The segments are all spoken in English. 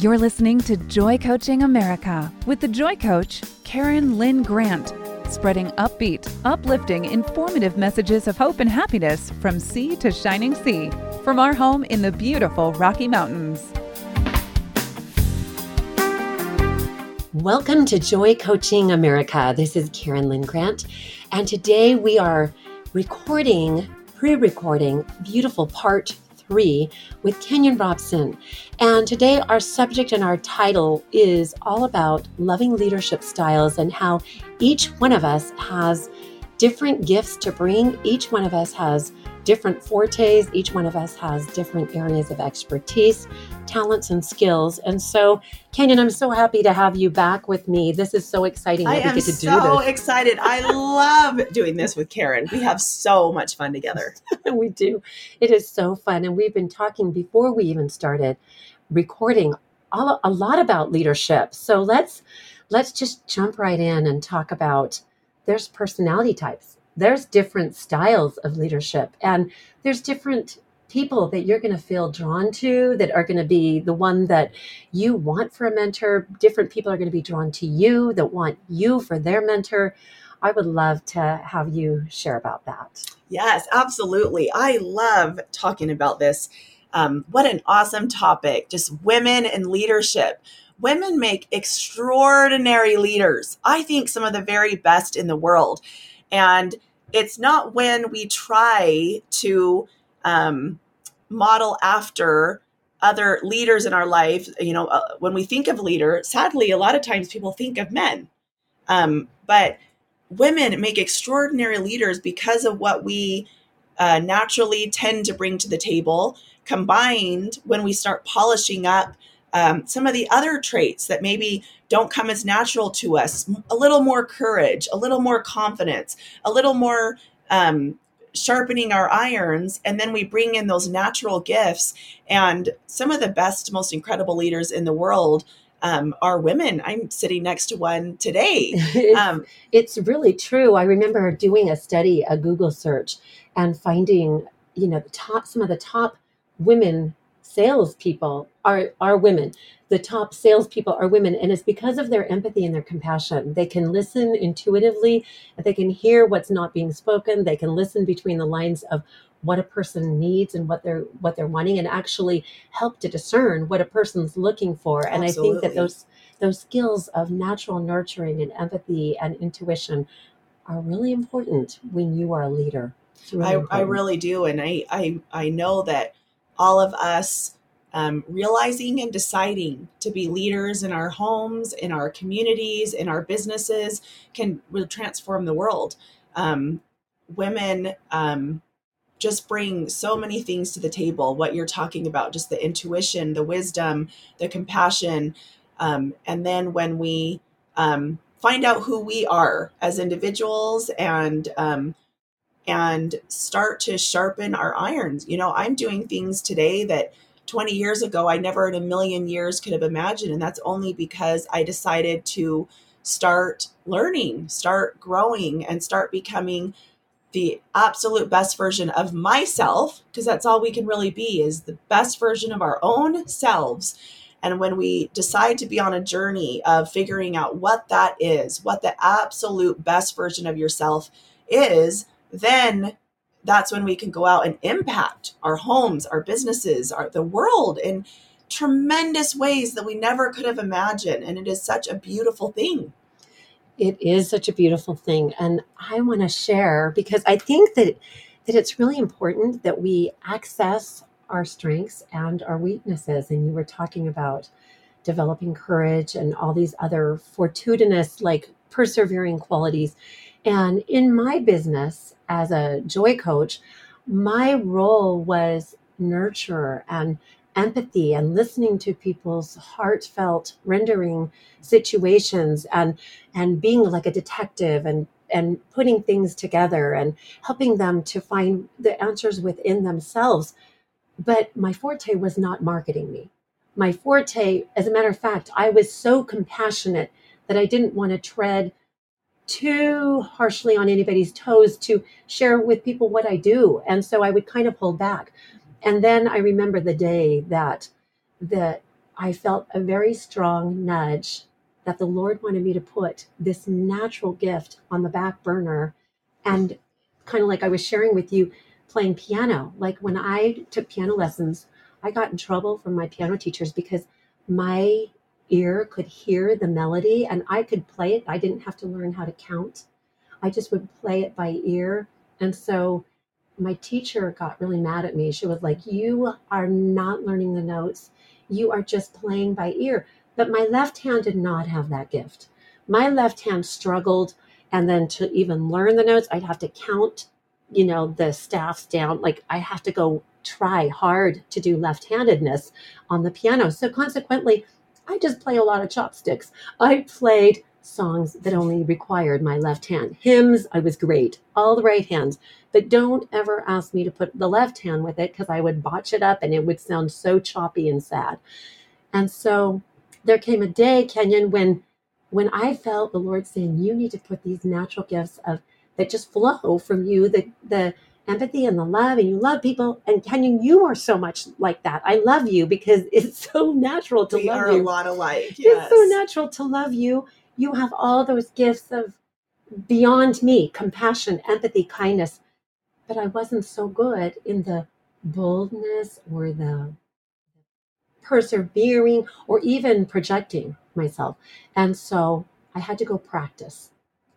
You're listening to Joy Coaching America with the Joy Coach, Karen Lynn Grant, spreading upbeat, uplifting, informative messages of hope and happiness from sea to shining sea from our home in the beautiful Rocky Mountains. Welcome to Joy Coaching America. This is Karen Lynn Grant, and today we are recording, pre recording, beautiful part three with Kenyon Robson. And today, our subject and our title is all about loving leadership styles and how each one of us has different gifts to bring. Each one of us has different fortes. Each one of us has different areas of expertise, talents, and skills. And so, Kenyon, I'm so happy to have you back with me. This is so exciting that I we get to so do this. excited. I love doing this with Karen. We have so much fun together. we do. It is so fun. And we've been talking before we even started recording all, a lot about leadership. So let's let's just jump right in and talk about there's personality types. There's different styles of leadership and there's different people that you're going to feel drawn to that are going to be the one that you want for a mentor. Different people are going to be drawn to you that want you for their mentor. I would love to have you share about that. Yes, absolutely. I love talking about this. Um, what an awesome topic. Just women and leadership. Women make extraordinary leaders. I think some of the very best in the world. And it's not when we try to um, model after other leaders in our life. You know, uh, when we think of leader, sadly, a lot of times people think of men. Um, but women make extraordinary leaders because of what we uh, naturally tend to bring to the table, combined when we start polishing up um, some of the other traits that maybe don't come as natural to us a little more courage, a little more confidence, a little more um, sharpening our irons. And then we bring in those natural gifts. And some of the best, most incredible leaders in the world um, are women. I'm sitting next to one today. it's, Um, it's really true. I remember doing a study, a Google search, and finding, you know, the top some of the top women salespeople are are women. The top salespeople are women, and it's because of their empathy and their compassion. They can listen intuitively. They can hear what's not being spoken. They can listen between the lines of what a person needs and what they're what they're wanting, and actually help to discern what a person's looking for. And I think that Absolutely. those those skills of natural nurturing and empathy and intuition are really important when you are a leader. It's really I, I important. really do. And I, I, I know that all of us um, realizing and deciding to be leaders in our homes, in our communities, in our businesses can really transform the world. Um, women um, just bring so many things to the table. What you're talking about, just the intuition, the wisdom, the compassion. Um, and then when we um, find out who we are as individuals and um, and start to sharpen our irons. You know, I'm doing things today that 20 years ago I never in a million years could have imagined. And that's only because I decided to start learning, start growing, and start becoming the absolute best version of myself, because that's all we can really be is the best version of our own selves. And when we decide to be on a journey of figuring out what that is, what the absolute best version of yourself is, then that's when we can go out and impact our homes, our businesses, our the world in tremendous ways that we never could have imagined. And it is such a beautiful thing. It is such a beautiful thing, and I want to share because I think that that it's really important that we access our strengths and our weaknesses. And you were talking about developing courage and all these other fortuitous, like persevering qualities. And in my business as a joy coach, my role was nurturer and empathy and listening to people's heartfelt rendering situations and and being like a detective and and putting things together and helping them to find the answers within themselves but my forte was not marketing me my forte as a matter of fact i was so compassionate that i didn't want to tread too harshly on anybody's toes to share with people what i do and so i would kind of hold back and then i remember the day that that I felt a very strong nudge that the Lord wanted me to put this natural gift on the back burner. And kind of like I was sharing with you, playing piano. Like when I took piano lessons, I got in trouble from my piano teachers because my ear could hear the melody and I could play it. I didn't have to learn how to count. I just would play it by ear. And so my teacher got really mad at me. She was like, You are not learning the notes. You are just playing by ear. But my left hand did not have that gift. My left hand struggled. And then to even learn the notes, I'd have to count, you know, the staffs down. Like I have to go try hard to do left handedness on the piano. So consequently, I just play a lot of chopsticks. I played songs that only required my left hand. Hymns, I was great, all the right hands. But don't ever ask me to put the left hand with it because I would botch it up and it would sound so choppy and sad. And so there came a day, Kenyon, when when I felt the Lord saying, You need to put these natural gifts of that just flow from you, the the empathy and the love and you love people and Kenyon you are so much like that. I love you because it's so natural to we love are you. a lot alike. Yes. it's so natural to love you. You have all those gifts of beyond me compassion empathy kindness. But I wasn't so good in the boldness or the persevering or even projecting myself. And so I had to go practice.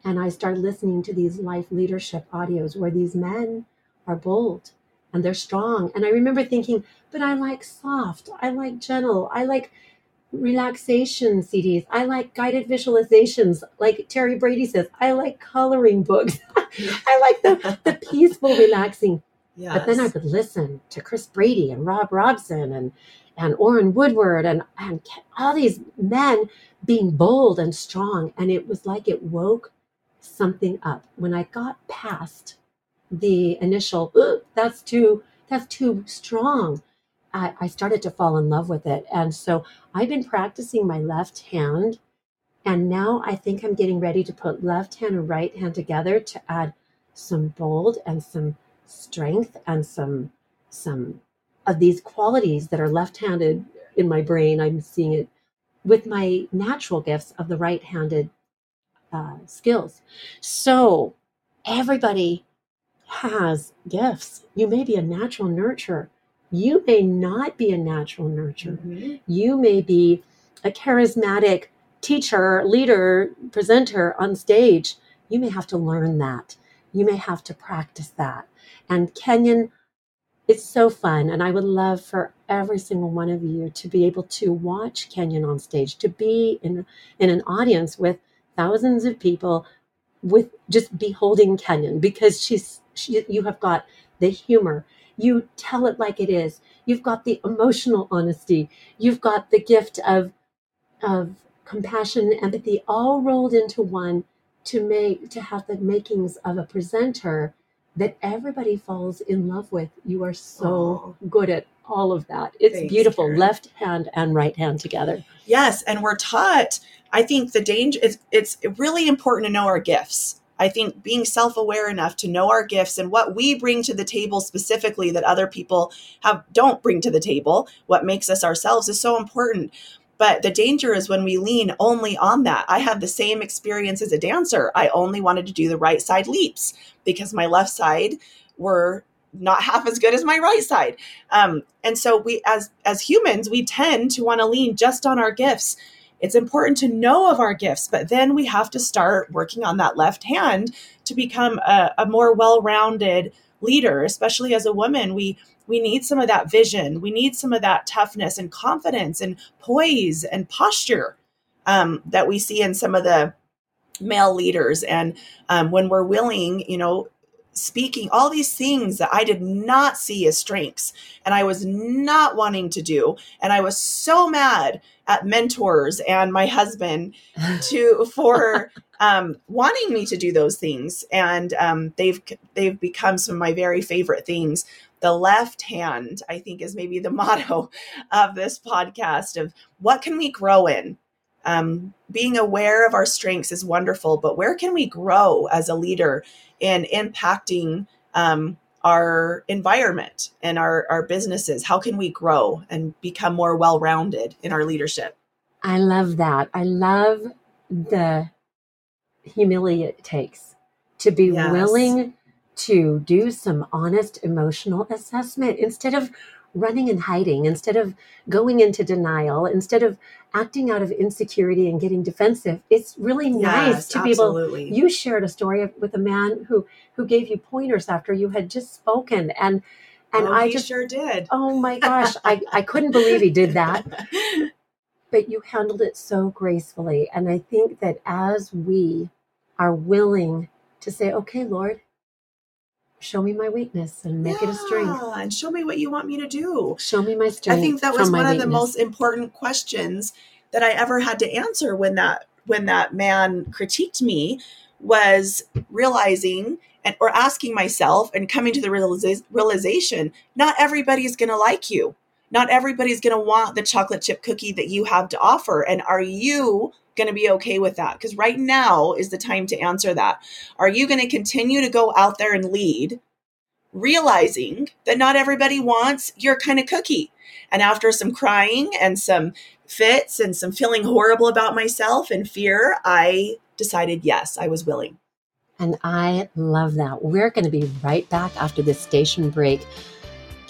And I started listening to these life leadership audios where these men are bold and they're strong. And I remember thinking, but I like soft, I like gentle, I like relaxation CDs, I like guided visualizations, like Terri Brady says, I like coloring books, I like the, the peaceful, relaxing. Yes. But then I would listen to Chris Brady and Rob Robson and and Orrin Woodward and, and all these men being bold and strong. And it was like it woke something up. When I got past the initial that's too that's too strong. I, I started to fall in love with it. And so i've been practicing my left hand. And now i think i'm getting ready to put left hand and right hand together to add some bold and some strength and some some of these qualities that are left-handed in my brain. I'm seeing it with my natural gifts of the right-handed uh, skills. So everybody has gifts. You may be a natural nurturer. You may not be a natural nurturer. Mhm. You may be a charismatic teacher, leader, presenter on stage. You may have to learn that. You may have to practice that. And Kenyon, it's so fun. And I would love for every single one of you to be able to watch Kenyon on stage, to be in, in an audience with thousands of people with just beholding Kenyon because she's you have got the humor. You tell it like it is. You've got the emotional honesty. You've got the gift of of compassion empathy all rolled into one to make to have the makings of a presenter that everybody falls in love with. You are so good at all of that. It's Thanks, beautiful. Karen. left hand and right hand together. Yes, and we're taught. I think the danger is it's really important to know our gifts. I think being self-aware enough to know our gifts and what we bring to the table specifically that other people have don't bring to the table, what makes us ourselves is so important. But the danger is when we lean only on that. I had the same experience as a dancer. I only wanted to do the right side leaps because my left side were not half as good as my right side. Um, and so we as as humans, we tend to want to lean just on our gifts. It's important to know of our gifts, but then we have to start working on that left hand to become a, a more well-rounded leader, especially as a woman. We we need some of that vision. We need some of that toughness and confidence and poise and posture um, that we see in some of the male leaders. And um, when we're willing, you know, speaking all these things that I did not see as strengths and I was not wanting to do. And I was so mad at mentors and my husband to for um, wanting me to do those things. And um, they've they've become some of my very favorite things. The left hand, I think, is maybe the motto of this podcast of what can we grow in? Um, being aware of our strengths is wonderful, but where can we grow as a leader in impacting um, our environment and our, our businesses? How can we grow and become more well rounded in our leadership? I love that. I love the humility it takes to be Yes. willing to do some honest emotional assessment instead of running and hiding, instead of going into denial, instead of acting out of insecurity and getting defensive. It's really nice Yes, to be able absolutely. you shared a story of, with a man who who gave you pointers after you had just spoken and and oh, I just sure did. oh my gosh I, I couldn't believe he did that but you handled it so gracefully. And I think that as we are willing to say, okay, Lord, show me my weakness and make it a strength. And show me what you want me to do. Show me my strength. I think that was one of the most important questions that I ever had to answer when that when that man critiqued me was realizing and or asking myself and coming to the realiza- realization not everybody's going to like you. Not everybody's going to want the chocolate chip cookie that you have to offer and are you going to be okay with that? Cuz right now is the time to answer that. Are you going to continue to go out there and lead realizing that not everybody wants your kind of cookie? And after some crying and some fits and some feeling horrible about myself and fear, I decided yes, I was willing. And I love that. We're going to be right back after this station break.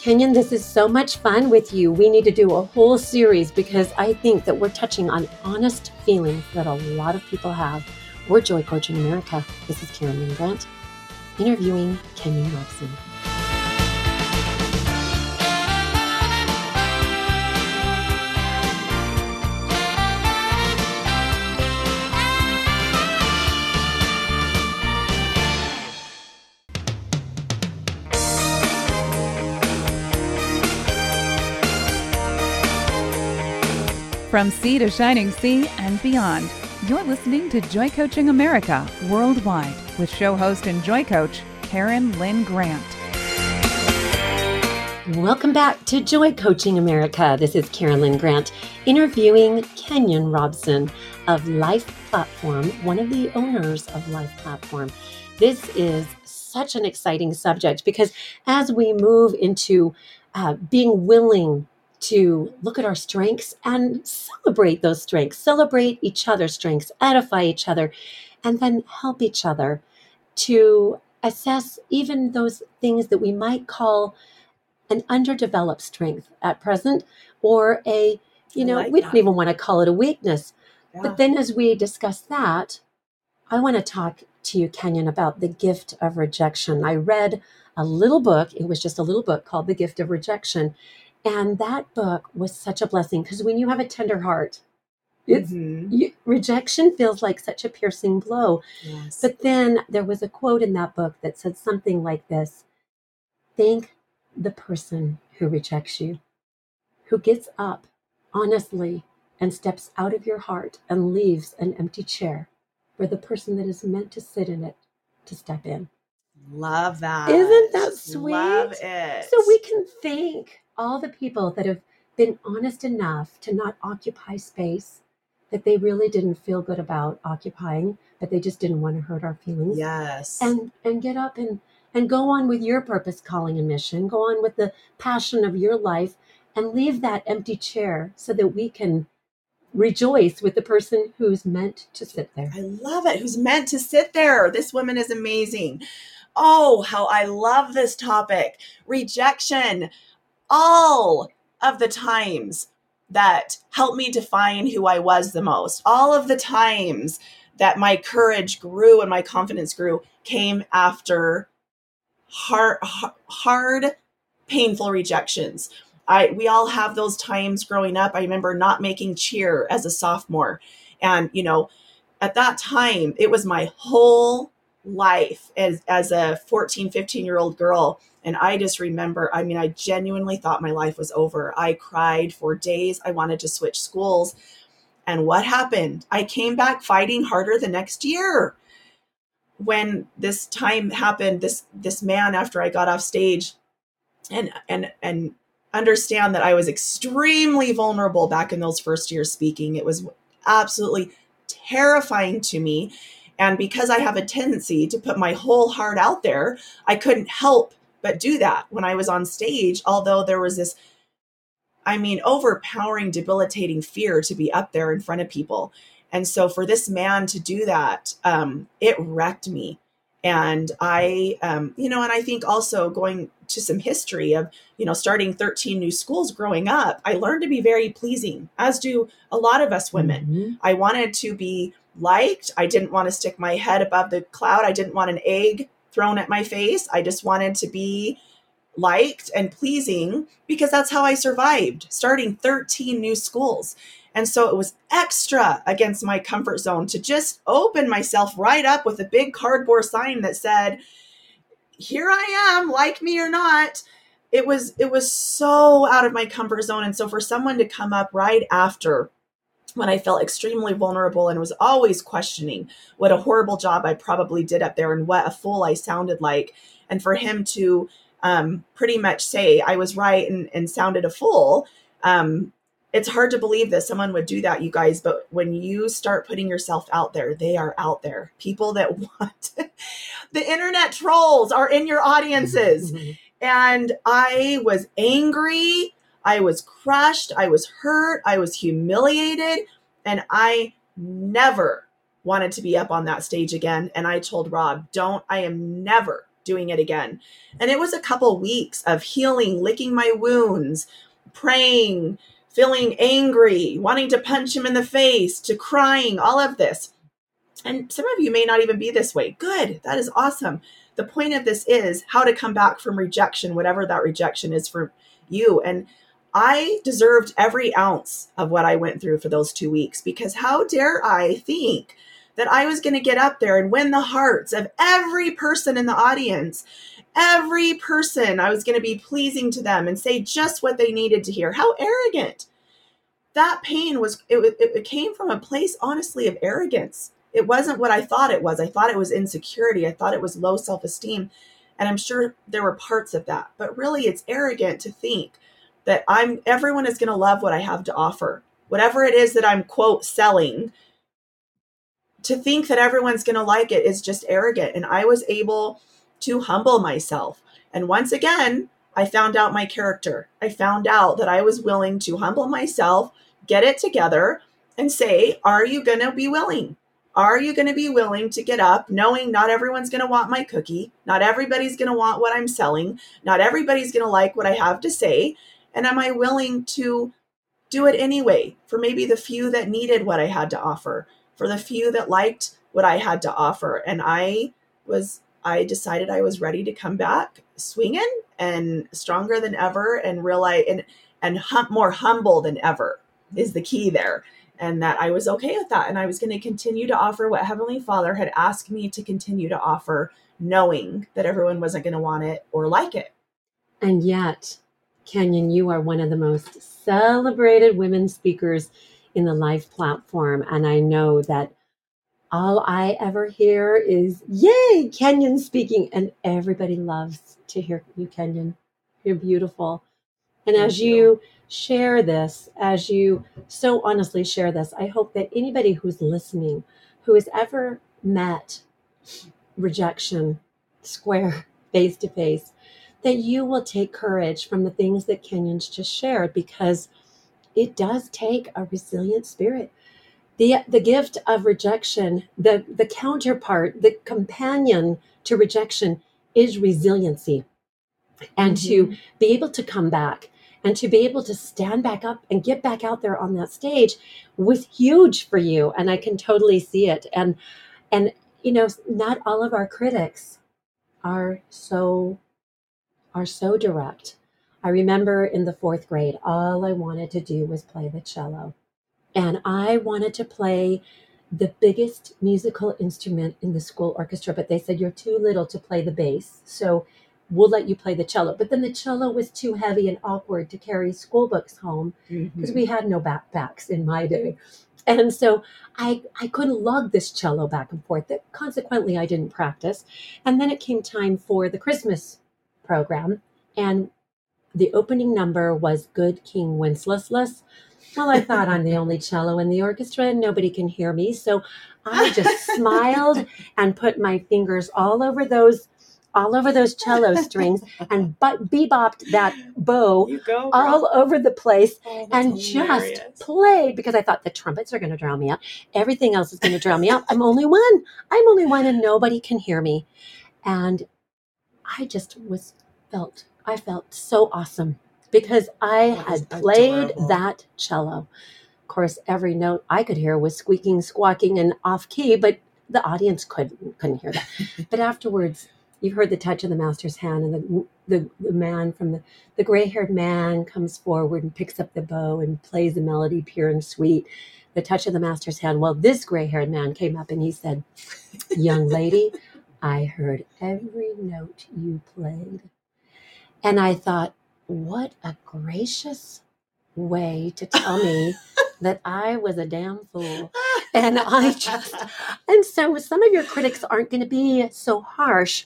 Kenyon, this is so much fun with you. We need to do a whole series because I think that we're touching on honest feelings that a lot of people have. We're Joy Coaching America. This is Karen Grant interviewing Kenyon Robson. From sea to shining sea and beyond, you're listening to Joy Coaching America worldwide with show host and joy coach Karen Lynn Grant. Welcome back to Joy Coaching America. This is Karen Lynn Grant interviewing Kenyon Robson of Life Platform, one of the owners of Life Platform. This is such an exciting subject because as we move into uh, being willing to look at our strengths and celebrate those strengths, celebrate each other's strengths, edify each other, and then help each other to assess even those things that we might call an underdeveloped strength at present or a you know like we don't that. even want to call it a weakness Yeah. but then as we discuss that i want to talk to you kenyon about the gift of rejection i read a little book it was just a little book called the gift of rejection and that book was such a blessing because when you have a tender heart it's Mhm. you, rejection feels like such a piercing blow Yes. but then there was a quote in that book that said something like this Thank the person who rejects you, who gets up honestly and steps out of your heart and leaves an empty chair for the person that is meant to sit in it to step in. Love that. Isn't that sweet? Love it. So we can thank all the people that have been honest enough to not occupy space that they really didn't feel good about occupying, but they just didn't want to hurt our feelings Yes. and and get up and and go on with your purpose calling and mission go on with the passion of your life and leave that empty chair so that we can rejoice with the person who's meant to sit there I love it. Who's meant to sit there? This woman is amazing. Oh, how I love this topic. Rejection. All of the times that helped me define who I was the most, all of the times that my courage grew and my confidence grew came after hard, hard painful rejections. I we all have those times growing up. I remember not making cheer as a sophomore. And you know, at that time, it was my whole life as as a 14, 15 year old girl. And I just remember, I mean, I genuinely thought my life was over. I cried for days. I wanted to switch schools. And what happened? I came back fighting harder the next year. When this time happened, this this man after I got off stage and and and understand that I was extremely vulnerable back in those first years speaking. It was absolutely terrifying to me. And because I have a tendency to put my whole heart out there, I couldn't help but do that when I was on stage, although there was this, I mean, overpowering, debilitating fear to be up there in front of people. And so for this man to do that, um, it wrecked me. And I, um, you know, and I think also going to some history of, you know, starting 13 new schools growing up, I learned to be very pleasing, as do a lot of us women. Mm-hmm. I wanted to be liked. I didn't want to stick my head above the cloud. I didn't want an egg thrown at my face. I just wanted to be liked and pleasing because that's how I survived starting 13 new schools. And so it was extra against my comfort zone to just open myself right up with a big cardboard sign that said, Here I am, like me or not. It was it was so out of my comfort zone. And so for someone to come up right after when I felt extremely vulnerable and was always questioning what a horrible job I probably did up there and what a fool I sounded like. And for him to um, pretty much say I was right and, and sounded a fool, um, it's hard to believe that someone would do that, you guys. But when you start putting yourself out there, they are out there. People that want the internet trolls are in your audiences. and I was angry. I was crushed. I was hurt. I was humiliated. And I never wanted to be up on that stage again. And I told Rob, don't, I am never doing it again. And it was a couple weeks of healing, licking my wounds, praying, feeling angry, wanting to punch him in the face, to crying, all of this. And some of you may not even be this way. Good. That is awesome. The point of this is how to come back from rejection, whatever that rejection is for you. And I deserved every ounce of what I went through for those two weeks because how dare I think that I was going to get up there and win the hearts of every person in the audience every person I was going to be pleasing to them and say just what they needed to hear. How arrogant. That pain was, it, it came from a place, honestly, of arrogance. It wasn't what I thought it was. I thought it was insecurity. I thought it was low self esteem. And I'm sure there were parts of that. But really, it's arrogant to think that I'm, everyone is going to love what I have to offer. Whatever it is that I'm, quote, selling, to think that everyone's going to like it is just arrogant. And I was able to humble myself. And once again, I found out my character. I found out that I was willing to humble myself, get it together, and say, Are you going to be willing? Are you going to be willing to get up knowing not everyone's going to want my cookie? Not everybody's going to want what I'm selling. Not everybody's going to like what I have to say. And am I willing to do it anyway for maybe the few that needed what I had to offer, for the few that liked what I had to offer? And I was I decided I was ready to come back swinging and stronger than ever and realize and and hum, more humble than ever is the key there. And that I was okay with that. And I was going to continue to offer what heavenly father had asked me to continue to offer knowing that everyone wasn't going to want it or like it. And yet Kenyon you are one of the most celebrated women speakers in the life platform and I know that all I ever hear is, Yay, Kenyon speaking. And everybody loves to hear you, Kenyon. You're beautiful. And Thank as you. you share this, as you so honestly share this, I hope that anybody who's listening, who has ever met rejection square face to face, that you will take courage from the things that Kenyon's just shared because it does take a resilient spirit. The the gift of rejection the the counterpart the companion to rejection is resiliency and mm-hmm. to be able to come back and to be able to stand back up and get back out there on that stage was huge for you. And i can totally see it. And and you know not all of our critics are so are so direct i remember in the fourth grade all i wanted to do was play the cello and I wanted to play the biggest musical instrument in the school orchestra, but they said you're too little to play the bass. So we'll let you play the cello. But then the cello was too heavy and awkward to carry school books home because mm-hmm. we had no backpacks in my day. And so I, I couldn't lug this cello back and forth. That consequently I didn't practice. And then it came time for the Christmas program. And the opening number was Good King Wenceslas. Well, I thought I'm the only cello in the orchestra and nobody can hear me. So I just smiled and put my fingers all over those all over those cello strings and but bebopped that bow go. all over the place Oh, and hilarious. just played because I thought the trumpets are going to drown me out. Everything else is going to drown me out. I'm only one. I'm only one, and nobody can hear me. And I just was felt. I felt so awesome because I That had played adorable. that cello. Of course, every note I could hear was squeaking, squawking, and off key, but the audience couldn't couldn't hear that. but afterwards, you heard the touch of the master's hand, and the the, the man from the the gray haired man comes forward and picks up the bow and plays the melody pure and sweet. The touch of the master's hand. Well, this gray haired man came up and he said, Young lady, I heard every note you played. And I thought, what a gracious way to tell me that I was a damn fool. And I just, and so some of your critics aren't going to be so harsh,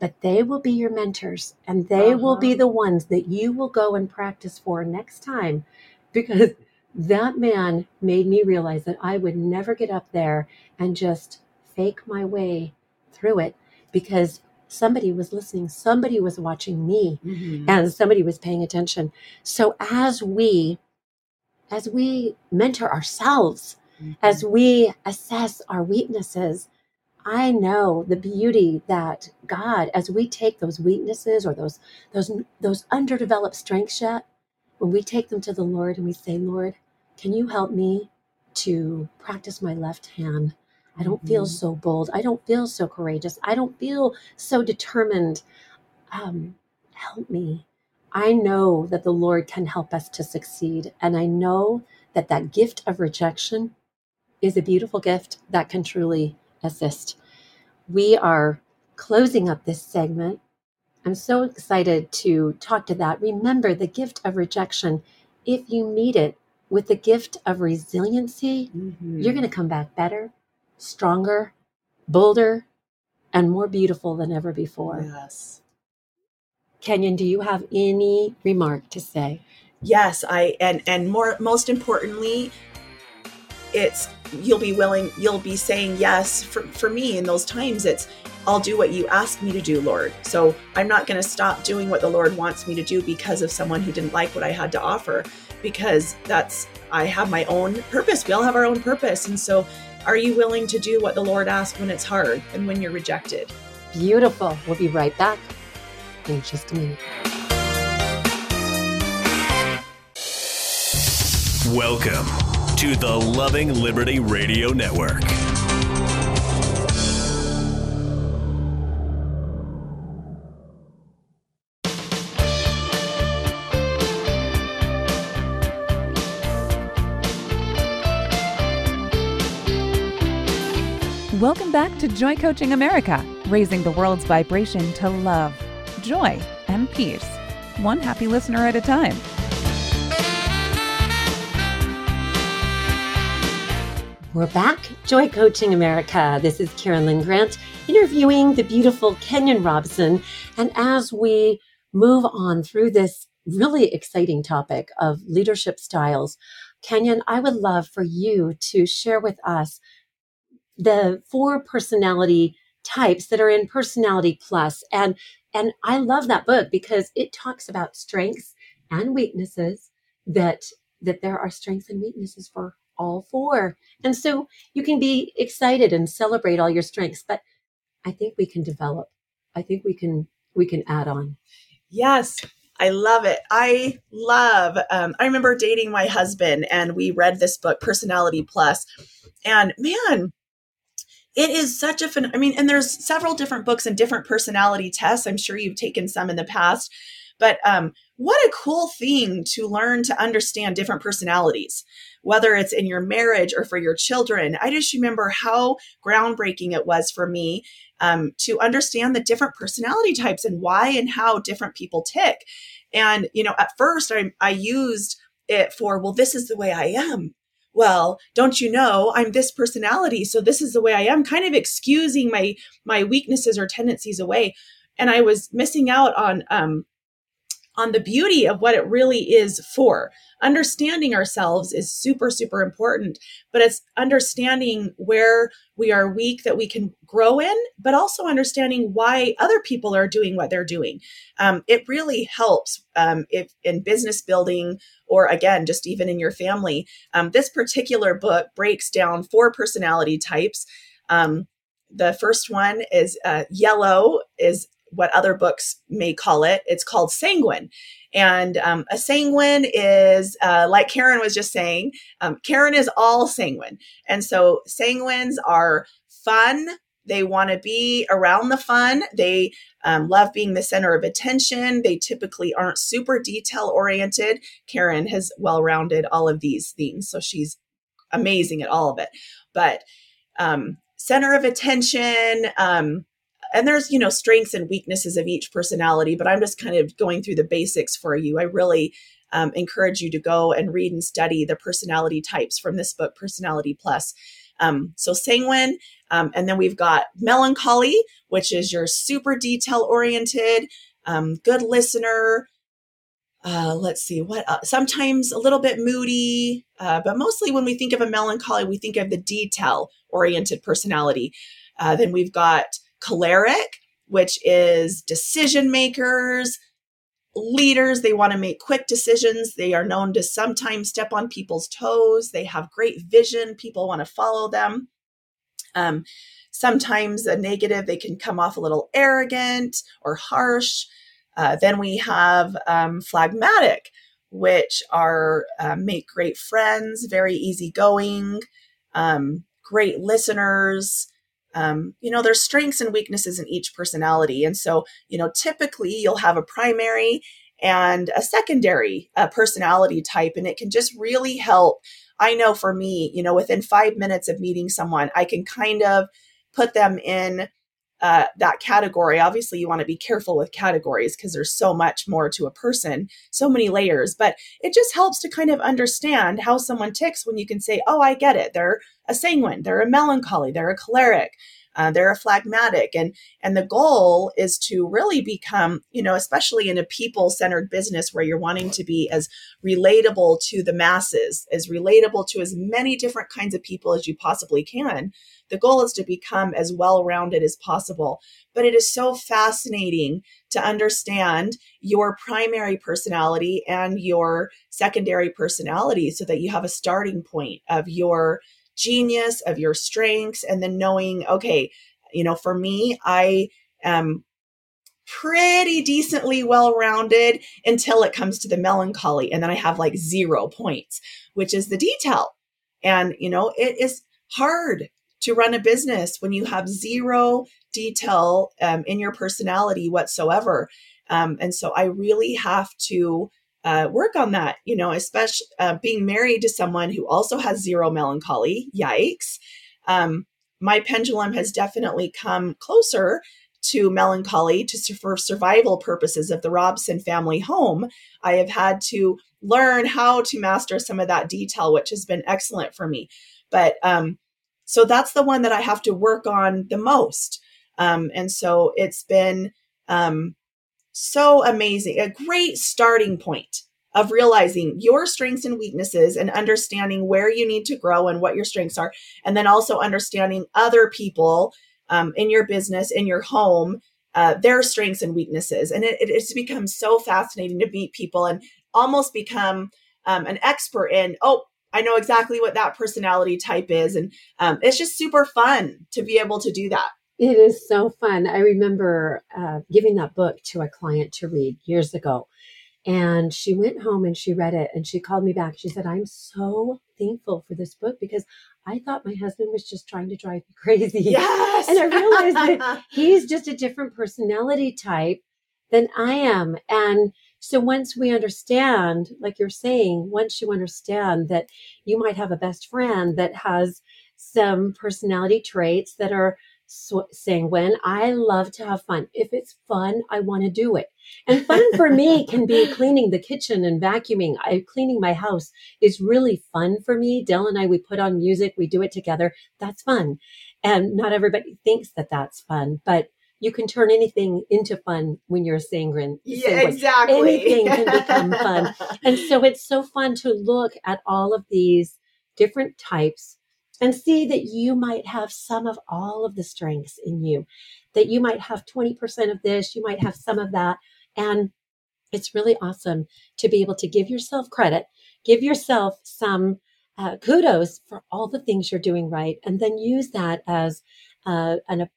but they will be your mentors and they will be Uh-huh. the ones that you will go and practice for next time because that man made me realize that I would never get up there and just fake my way through it because somebody was listening, somebody was watching me Mhm. and somebody was paying attention. So as we as we mentor ourselves, as we assess our weaknesses, I know the beauty that God, as we take those weaknesses or those those those underdeveloped strengths yet, when we take them to the Lord and we say, Lord, can you help me to practice my left hand? I don't feel Mhm. so bold. I don't feel so courageous. I don't feel so determined. Um, help me. I know that the Lord can help us to succeed. And I know that that gift of rejection is a beautiful gift that can truly assist. We are closing up this segment. I'm so excited to talk to that. Remember the gift of rejection. If you meet it with the gift of resiliency, you're going to come back better, stronger, bolder, and more beautiful than ever before. Yes. Kenyon, do you have any remark to say? Yes, I and and more most importantly, it's you'll be willing you'll be saying yes for for me in those times it's I'll do what you ask me to do, Lord. So I'm not going to stop doing what the Lord wants me to do because of someone who didn't like what I had to offer because that's I have my own purpose. We all have our own purpose. And so are you willing to do what the Lord asks when it's hard and when you're rejected? Beautiful. We'll be right back in just a minute. Welcome to the Loving Liberty Radio Network. Welcome back to Joy Coaching America, raising the world's vibration to love, joy, and peace. One happy listener at a time. We're back, Joy Coaching America. This is Karen Lynn Grant interviewing the beautiful Kenyon Robson. And as we move on through this really exciting topic of leadership styles, Kenyon, I would love for you to share with us the four personality types that are in Personality Plus. And and I love that book because it talks about strengths and weaknesses that that there are strengths and weaknesses for all four. And so you can be excited and celebrate all your strengths, but I think we can develop. I think we can we can add on. Yes, I love it. I love. Um, I remember dating my husband, and we read this book, Personality Plus, and man, it is such a fun. I mean, and there's several different books and different personality tests. I'm sure you've taken some in the past, but um, what a cool thing to learn to understand different personalities, whether it's in your marriage or for your children. I just remember how groundbreaking it was for me um, to understand the different personality types and why and how different people tick. And, you know, at first I, I used it for, well, this is the way I am. Well, don't you know I'm this personality, so this is the way I am, kind of excusing my my weaknesses or tendencies away. And I was missing out on um, on the beauty of what it really is for. Understanding ourselves is super, super important, but it's understanding where we are weak that we can grow in, but also understanding why other people are doing what they're doing. Um, it really helps um, if in business building or again, just even in your family. Um, this particular book breaks down four personality types. Um, the first one is uh, yellow, is what other books may call it. It's called sanguine. And um, a sanguine is, uh, like Karen was just saying, um, Karen is all sanguine. And so sanguines are fun. They want to be around the fun. They um, love being the center of attention. They typically aren't super detail oriented. Karen has well rounded all of these themes. So she's amazing at all of it. But um, center of attention, um, and there's you know strengths and weaknesses of each personality but i'm just kind of going through the basics for you. I really um, encourage you to go and read and study the personality types from this book personality plus. Um, so sanguine um, and then we've got melancholy which is your super detail oriented um, good listener. Uh, let's see what uh, sometimes a little bit moody uh, but mostly when we think of a melancholy we think of the detail oriented personality. Uh, then we've got choleric, which is decision makers, leaders. They want to make quick decisions. They are known to sometimes step on people's toes. They have great vision. People want to follow them. Um, sometimes a negative, they can come off a little arrogant or harsh. Uh, then we have um, phlegmatic, which are uh, make great friends, very easygoing, um, great listeners, um, you know, there's strengths and weaknesses in each personality. And so, you know, typically you'll have a primary and a secondary uh, personality type, and it can just really help. I know for me, you know, within five minutes of meeting someone, I can kind of put them in uh, that category. Obviously, you want to be careful with categories because there's so much more to a person, so many layers. But it just helps to kind of understand how someone ticks when you can say, "Oh, I get it. They're a sanguine. They're a melancholy. They're a choleric." Uh, they're a phlegmatic and and the goal is to really become you know especially in a people centered business where you're wanting to be as relatable to the masses as relatable to as many different kinds of people as you possibly can the goal is to become as well rounded as possible. But it is so fascinating to understand your primary personality and your secondary personality so that you have a starting point of your genius, of your strengths, and then knowing, okay, you know, for me, I am pretty decently well rounded until it comes to the melancholy. And then I have like zero points, which is the detail. And, you know, it is hard to run a business when you have zero detail um, in your personality whatsoever. Um, and so I really have to uh, work on that, you know, especially uh, being married to someone who also has zero melancholy. Yikes. Um, my pendulum has definitely come closer to melancholy to for survival purposes of the Robson family home. I have had to learn how to master some of that detail, which has been excellent for me. But um, so that's the one that I have to work on the most. Um, and so it's been um, so amazing, a great starting point of realizing your strengths and weaknesses and understanding where you need to grow and what your strengths are. And then also understanding other people um, in your business, in your home, uh, their strengths and weaknesses. And it, it's become so fascinating to meet people and almost become um, an expert in, oh, I know exactly what that personality type is. And um, it's just super fun to be able to do that. It is so fun. I remember uh, giving that book to a client to read years ago. And she went home and she read it and she called me back. She said, I'm so thankful for this book because I thought my husband was just trying to drive me crazy. Yes. and I realized that he's just a different personality type than I am. And so once we understand, like you're saying, once you understand that you might have a best friend that has some personality traits that are sanguine, I love to have fun. If it's fun, I want to do it. And fun for me can be cleaning the kitchen and vacuuming. I cleaning my house is really fun for me. Dell and I we put on music, we do it together. That's fun. And not everybody thinks that that's fun, but you can turn anything into fun when you're a sanguine. Yeah, exactly. Anything can become fun. And so it's so fun to look at all of these different types and see that you might have some of all of the strengths in you, that you might have 20% of this, you might have some of that. And it's really awesome to be able to give yourself credit, give yourself some uh, kudos for all the things you're doing right, and then use that as uh, an,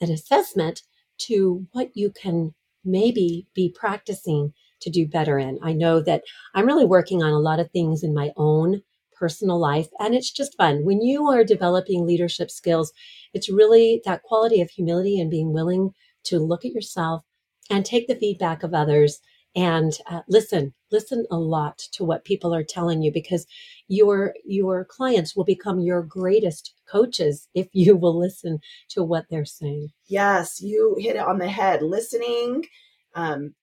an assessment to what you can maybe be practicing to do better in. I know that I'm really working on a lot of things in my own personal life, and it's just fun. When you are developing leadership skills, it's really that quality of humility and being willing to look at yourself and take the feedback of others and uh, listen listen a lot to what people are telling you because your your clients will become your greatest coaches if you will listen to what they're saying yes you hit it on the head listening um,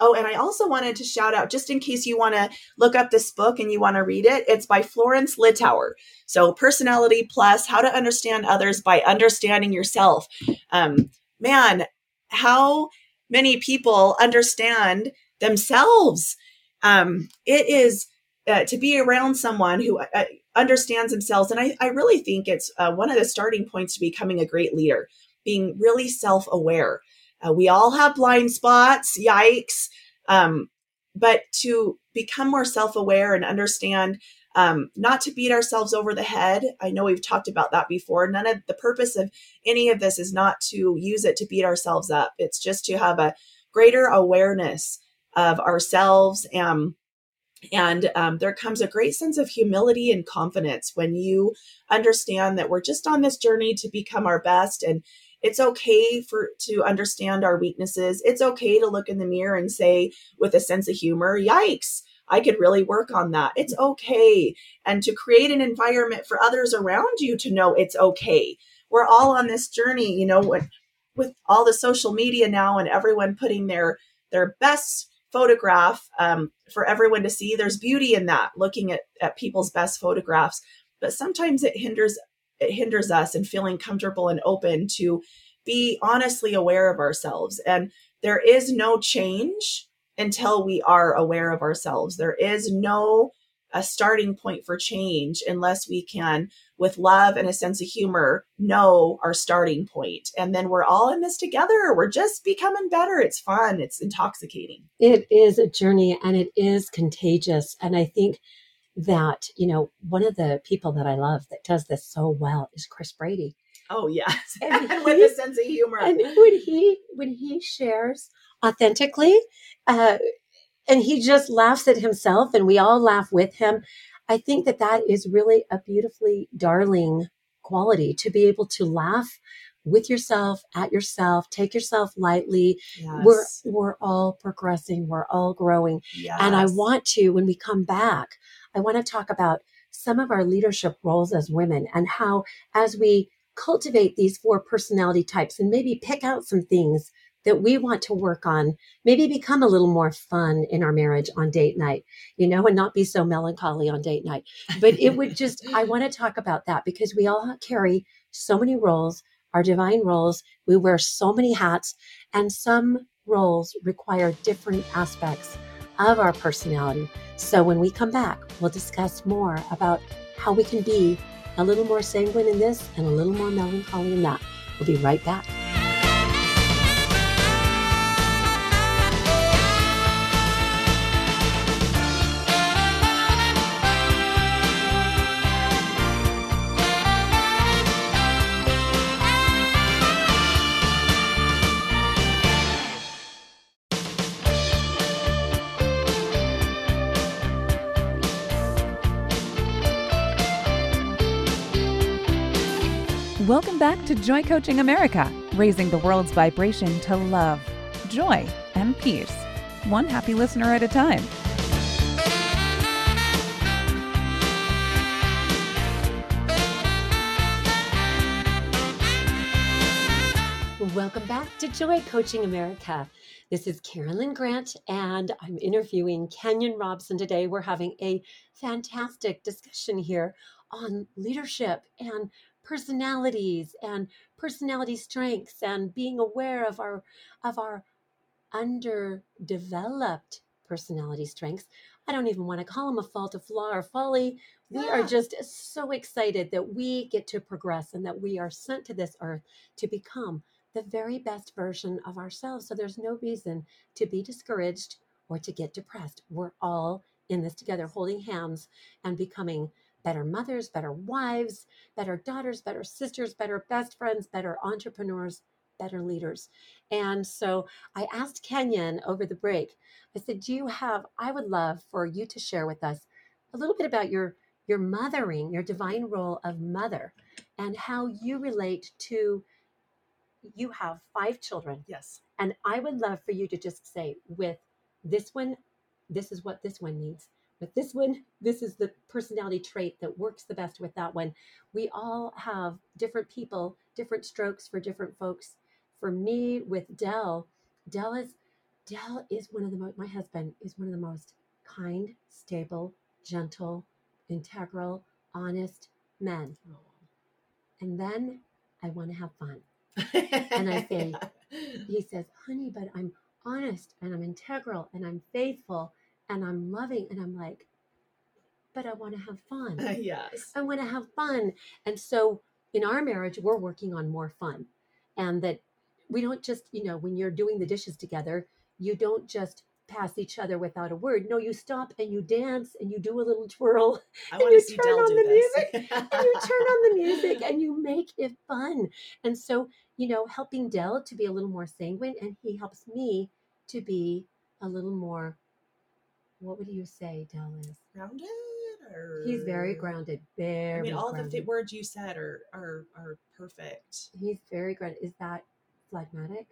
oh and i also wanted to shout out just in case you want to look up this book and you want to read it it's by florence littauer so personality plus how to understand others by understanding yourself um, man how many people understand themselves. Um, it is uh, to be around someone who uh, understands themselves. And I, I really think it's uh, one of the starting points to becoming a great leader, being really self aware. Uh, we all have blind spots, yikes. Um, but to become more self aware and understand um, not to beat ourselves over the head. I know we've talked about that before. None of the purpose of any of this is not to use it to beat ourselves up. It's just to have a greater awareness of ourselves and and um, there comes a great sense of humility and confidence when you understand that we're just on this journey to become our best and it's okay for to understand our weaknesses it's okay to look in the mirror and say with a sense of humor yikes I could really work on that. It's okay. And to create an environment for others around you to know it's okay. We're all on this journey, you know, with, all the social media now and everyone putting their their best photograph um, for everyone to see. There's beauty in that, looking at, at people's best photographs. But sometimes it hinders it hinders us in feeling comfortable and open to be honestly aware of ourselves. And there is no change until we are aware of ourselves. There is no a starting point for change unless we can with love and a sense of humor know our starting point. And then we're all in this together. We're just becoming better. It's fun. It's intoxicating. It is a journey and it is contagious. And i think that you know one of the people that i love that does this so well is chris brady oh yes and with a sense of humor and when he when he shares authentically. Uh, and he just laughs at himself, and we all laugh with him. I think that that is really a beautifully darling quality to be able to laugh with yourself at yourself take yourself lightly yes. we're we're all progressing we're all growing yes. and i want to when we come back i want to talk about some of our leadership roles as women and how as we cultivate these four personality types and maybe pick out some things that we want to work on, maybe become a little more fun in our marriage on date night, you know, and not be so melancholy on date night. But it would just, I want to talk about that because we all carry so many roles, our divine roles. We wear so many hats, and some roles require different aspects of our personality. So when we come back, we'll discuss more about how we can be a little more sanguine in this and a little more melancholy in that. We'll be right back. Joy Coaching America, raising the world's vibration to love, joy, and peace, one happy listener at a time. Welcome back to Joy Coaching America. This is Karen Lynn Grant, and I'm interviewing Kenyon Robson today. We're having a fantastic discussion here on leadership and personalities and personality strengths and being aware of our of our underdeveloped personality strengths. I don't even want to call them a fault, a flaw, or folly. We are just so excited that we get to progress and that we are sent to this earth to become the very best version of ourselves. So there's no reason to be discouraged or to get depressed. We're all in this together, holding hands and becoming better mothers, better wives, better daughters, better sisters, better best friends, better entrepreneurs, better leaders. And so I asked Kenyon over the break, I said, Do you have, I would love for you to share with us a little bit about your your mothering, your divine role of mother, and how you relate to you have five children. Yes. And I would love for you to just say, with this one, this is what this one needs. With this one, this is the personality trait that works the best with that one. We all have different people, different strokes for different folks. For me, with Dell, Dell is Dell is one of the most. My husband is one of the most kind, stable, gentle, integral, honest men. And then I want to have fun. And I say, he says, honey, but I'm honest and I'm integral and I'm faithful and I'm loving. And I'm like, but I want to have fun. yes. I want to have fun. And so in our marriage, we're working on more fun. And that we don't just, you know, when you're doing the dishes together, you don't just pass each other without a word. No, you stop and you dance and you do a little twirl I And want you to see turn Dell on the this. and you turn on the music and you make it fun. And so, you know, helping Dell to be a little more sanguine and he helps me to be a little more what would you say Dallas? Grounded or He's very grounded, very I mean, all grounded. the words you said are are are perfect. He's very grounded. Is that phlegmatic?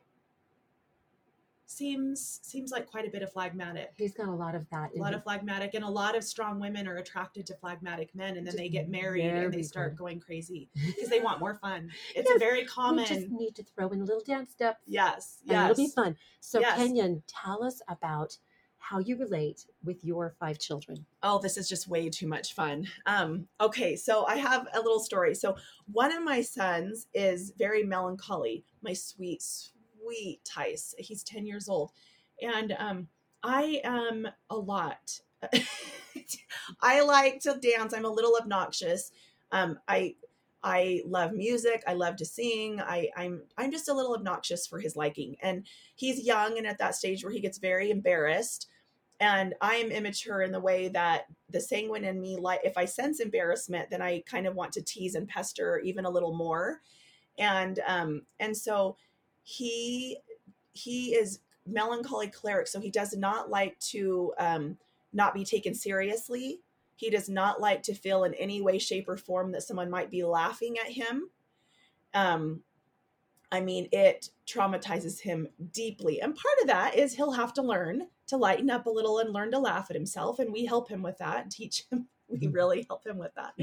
Seems seems like quite a bit of phlegmatic. He's got a lot of that. A lot of phlegmatic, and a lot of strong women are attracted to phlegmatic men, and then Just they get married and they start good. going crazy because they want more fun. It's Yes, a very common we just need to throw in a little dance steps. Yes, and it'll be fun. So, Yes. Kenyon, tell us about how you relate with your five children. oh this is just way too much fun um okay so i have a little story so one of my sons is very melancholy my sweet sweet tice he's 10 years old and um i am a lot i like to dance i'm a little obnoxious um i I love music. I love to sing. I, I'm I'm just a little obnoxious for his liking. And he's young and at that stage where he gets very embarrassed and I am immature in the way that the sanguine in me, like if I sense embarrassment, then I kind of want to tease and pester even a little more, and um, and so he he is melancholy choleric, so he does not like to um, not be taken seriously. He does not like to feel in any way, shape, or form that someone might be laughing at him. Um, I mean, it traumatizes him deeply. And part of that is he'll have to learn to lighten up a little and learn to laugh at himself. And we help him with that, teach him. We Mhm. really help him with that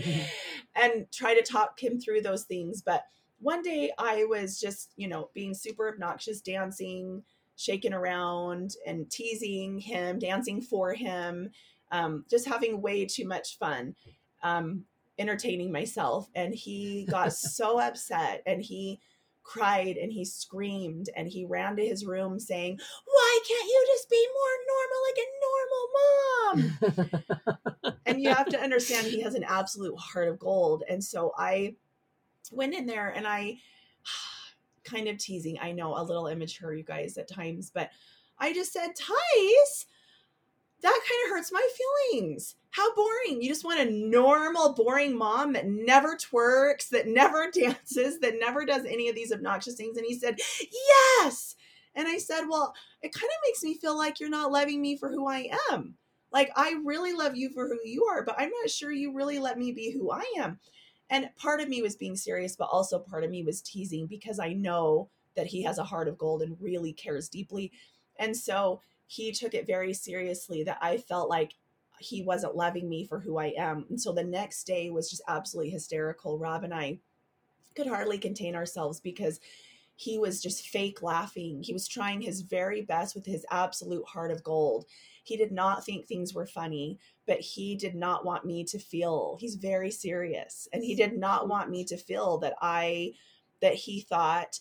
and try to talk him through those things. But one day I was just, you know, being super obnoxious, dancing, shaking around and teasing him, dancing for him, um, just having way too much fun. Um, entertaining myself and he got so upset and he cried and he screamed and he ran to his room saying why can't you just be more normal like a normal mom and you have to understand he has an absolute heart of gold and so i went in there and i kind of teasing i know a little immature you guys at times but i just said tice that kind of hurts my feelings. How boring. You just want a normal, boring mom that never twerks, that never dances, that never does any of these obnoxious things. And he said, Yes. And I said, Well, it kind of makes me feel like you're not loving me for who I am. Like, I really love you for who you are, but I'm not sure you really let me be who I am. And part of me was being serious, but also part of me was teasing because I know that he has a heart of gold and really cares deeply. And so, he took it very seriously that I felt like he wasn't loving me for who I am. And so the next day was just absolutely hysterical. Rob and I could hardly contain ourselves because he was just fake laughing. He was trying his very best with his absolute heart of gold. He did not think things were funny, but he did not want me to feel he's very serious and he did not want me to feel that I that he thought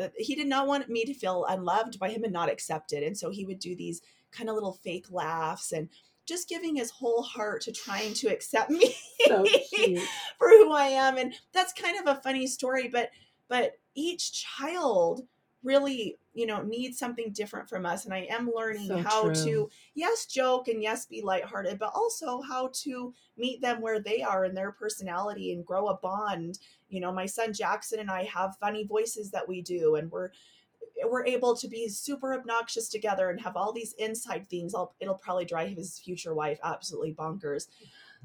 uh, he did not want me to feel unloved by him and not accepted. And so he would do these kind of little fake laughs and just giving his whole heart to trying to accept me So for who I am. And that's kind of a funny story, but but each child really you know needs something different from us and i am learning So how true. to yes joke and yes be lighthearted but also how to meet them where they are in their personality and grow a bond you know my son jackson and i have funny voices that we do and we're we're able to be super obnoxious together and have all these inside things I'll, it'll probably drive his future wife absolutely bonkers.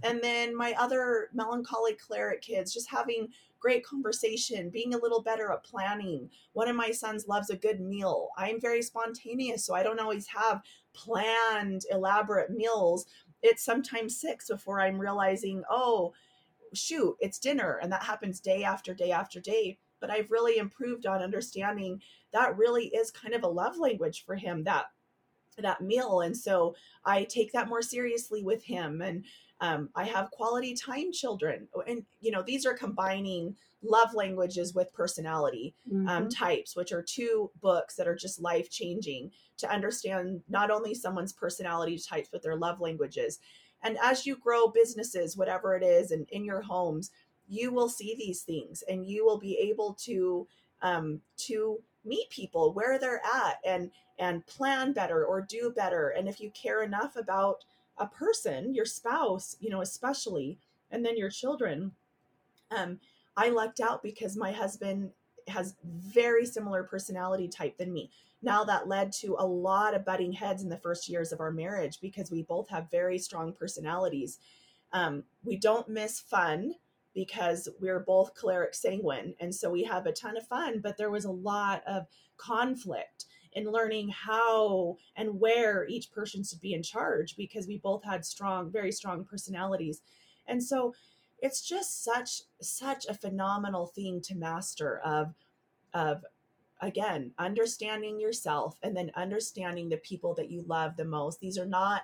And then my other melancholy choleric kids just having great conversation being a little better at planning. One of my sons loves a good meal. I'm very spontaneous so i don't always have planned elaborate meals. It's sometimes six before i'm realizing oh shoot it's dinner. And that happens day after day after day but i've really improved on understanding that really is kind of a love language for him that that meal and so i take that more seriously with him and um, i have quality time children and you know these are combining love languages with personality um, Mhm. types which are two books that are just life changing to understand not only someone's personality types but their love languages and as you grow businesses whatever it is and in your homes you will see these things and you will be able to um, to meet people where they're at and and plan better or do better. And if you care enough about a person your spouse you know especially and then your children um i lucked out because my husband has very similar personality type than me. Now that led to a lot of butting heads in the first years of our marriage because we both have very strong personalities. Um, we don't miss fun because we're both choleric sanguine and so we have a ton of fun but there was a lot of conflict in learning how and where each person should be in charge because we both had strong very strong personalities. And so it's just such such a phenomenal thing to master of of again understanding yourself and then understanding the people that you love the most. These are not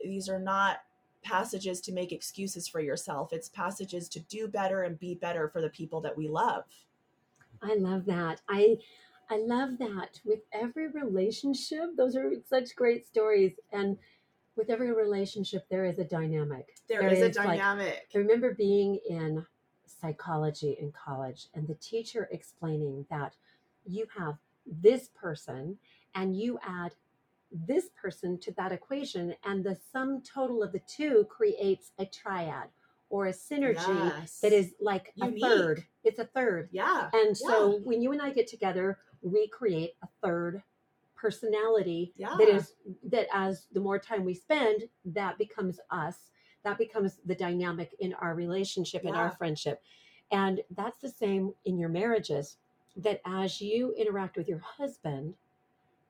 these are not passages to make excuses for yourself it's passages to do better and be better for the people that we love I love that. I I love that. With every relationship, those are such great stories. And with every relationship, there is a dynamic. there is a like- dynamic I remember being in psychology in college and the teacher explaining that you have this person and you add this person to that equation, and the sum total of the two creates a triad or a synergy Yes. that is like a third. It's a third. yeah And so when you and I get together, we create a third personality yeah that is that as the more time we spend, that becomes us. That becomes the dynamic in our relationship and our friendship. And that's the same in your marriages. That as you interact with your husband,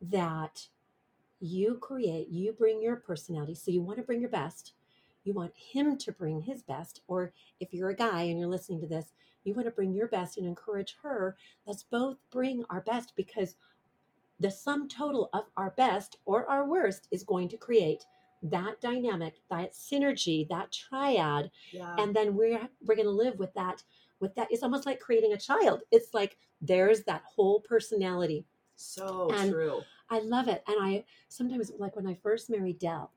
that you create, you bring your personality. So you want to bring your best. You want him to bring his best. Or if you're a guy and you're listening to this, you want to bring your best and encourage her. Let's both bring our best because the sum total of our best or our worst is going to create that dynamic, that synergy, that triad yeah and then we're we're going to live with that with that it's almost like creating a child it's like there's that whole personality so and- true i love it and i sometimes like when i first married dell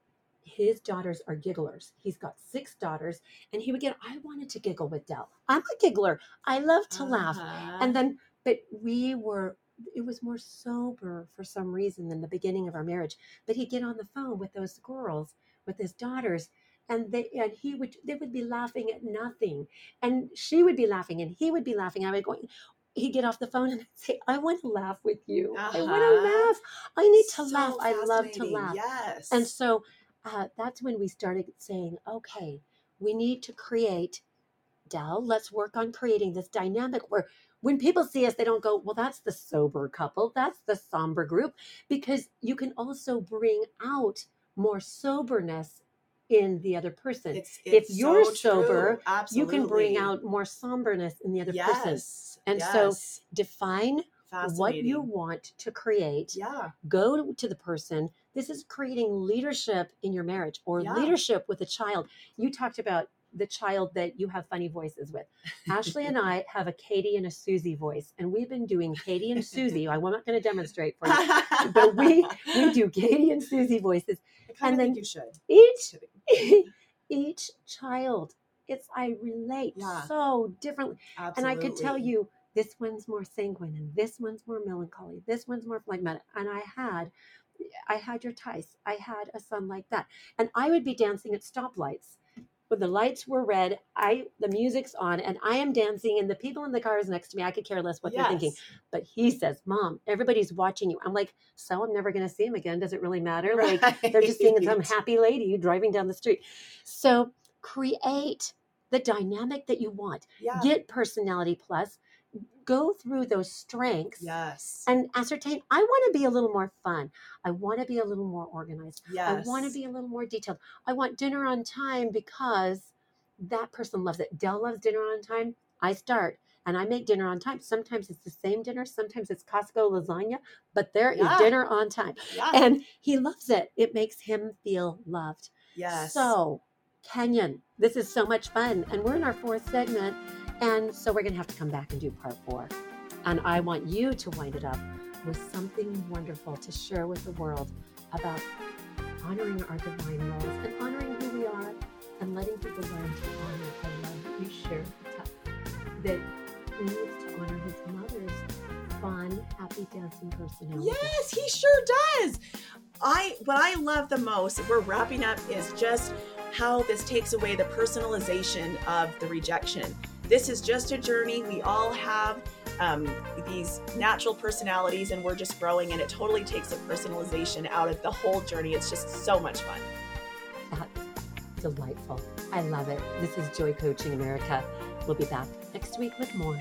his daughters are gigglers. He's got six daughters and he would get i wanted to giggle with dell. I'm a giggler. I love to laugh. Uh-huh. and then but we were it was more sober for some reason than the beginning of our marriage but he'd get on the phone with those girls with his daughters and they and he would they would be laughing at nothing and she would be laughing and he would be laughing. I would go he'd get off the phone and I'd say i want to laugh with you. I want to Uh-huh. laugh. I need to So laugh. I love to laugh. Yes. and so uh, that's when we started saying, okay, we need to create, Dell, let's work on creating this dynamic where when people see us, they don't go, well, that's the sober couple, that's the somber group, because you can also bring out more soberness in the other person. it's, if you're so sober, you can bring out more somberness in the other yes person. And so define what you want to create Yeah. go to the person this is creating leadership in your marriage or Yeah. leadership with a child you talked about the child that you have funny voices with ashley and i have a katie and a susie voice and we've been doing katie and susie i'm not going to demonstrate for you but we we do katie and susie voices I kind and of then think you should. each. each child it's i relate Yeah. so differently and I could tell you this one's more sanguine and this one's more melancholy. This one's more phlegmatic. And I had, I had your ties I had a son like that, and I would be dancing at stoplights. When the lights were red, I the music's on, and I am dancing, and the people in the cars next to me, I could care less what they're thinking. But he says, "Mom, everybody's watching you." I'm like, "So I'm never going to see him again. Does it really matter?" Like they're just seeing some happy lady driving down the street. So create the dynamic that you want Yeah. get personality plus go through those strengths yes. and ascertain i want to be a little more fun i want to be a little more organized yes. i want to be a little more detailed i want dinner on time because that person loves it dell loves dinner on time i start and i make dinner on time sometimes it's the same dinner sometimes it's costco lasagna but there is Yeah. dinner on time Yeah. and he loves it it makes him feel loved yes. so, Kenyon, this is so much fun. And we're in our fourth segment. And so we're going to have to come back and do part four. And I want you to wind it up with something wonderful to share with the world about honoring our divine roles and honoring who we are and letting people learn to honor the love you share that he needs to honor his mother's fun, happy dancing personality. Yes, he sure does. I what I love the most, we're wrapping up, is just how this takes away the personalization of the rejection. This is just a journey. We all have um, these natural personalities, and we're just growing, and it totally takes the personalization out of the whole journey. It's just so much fun. That's delightful. I love it. This is Joy Coaching America. We'll be back next week with more.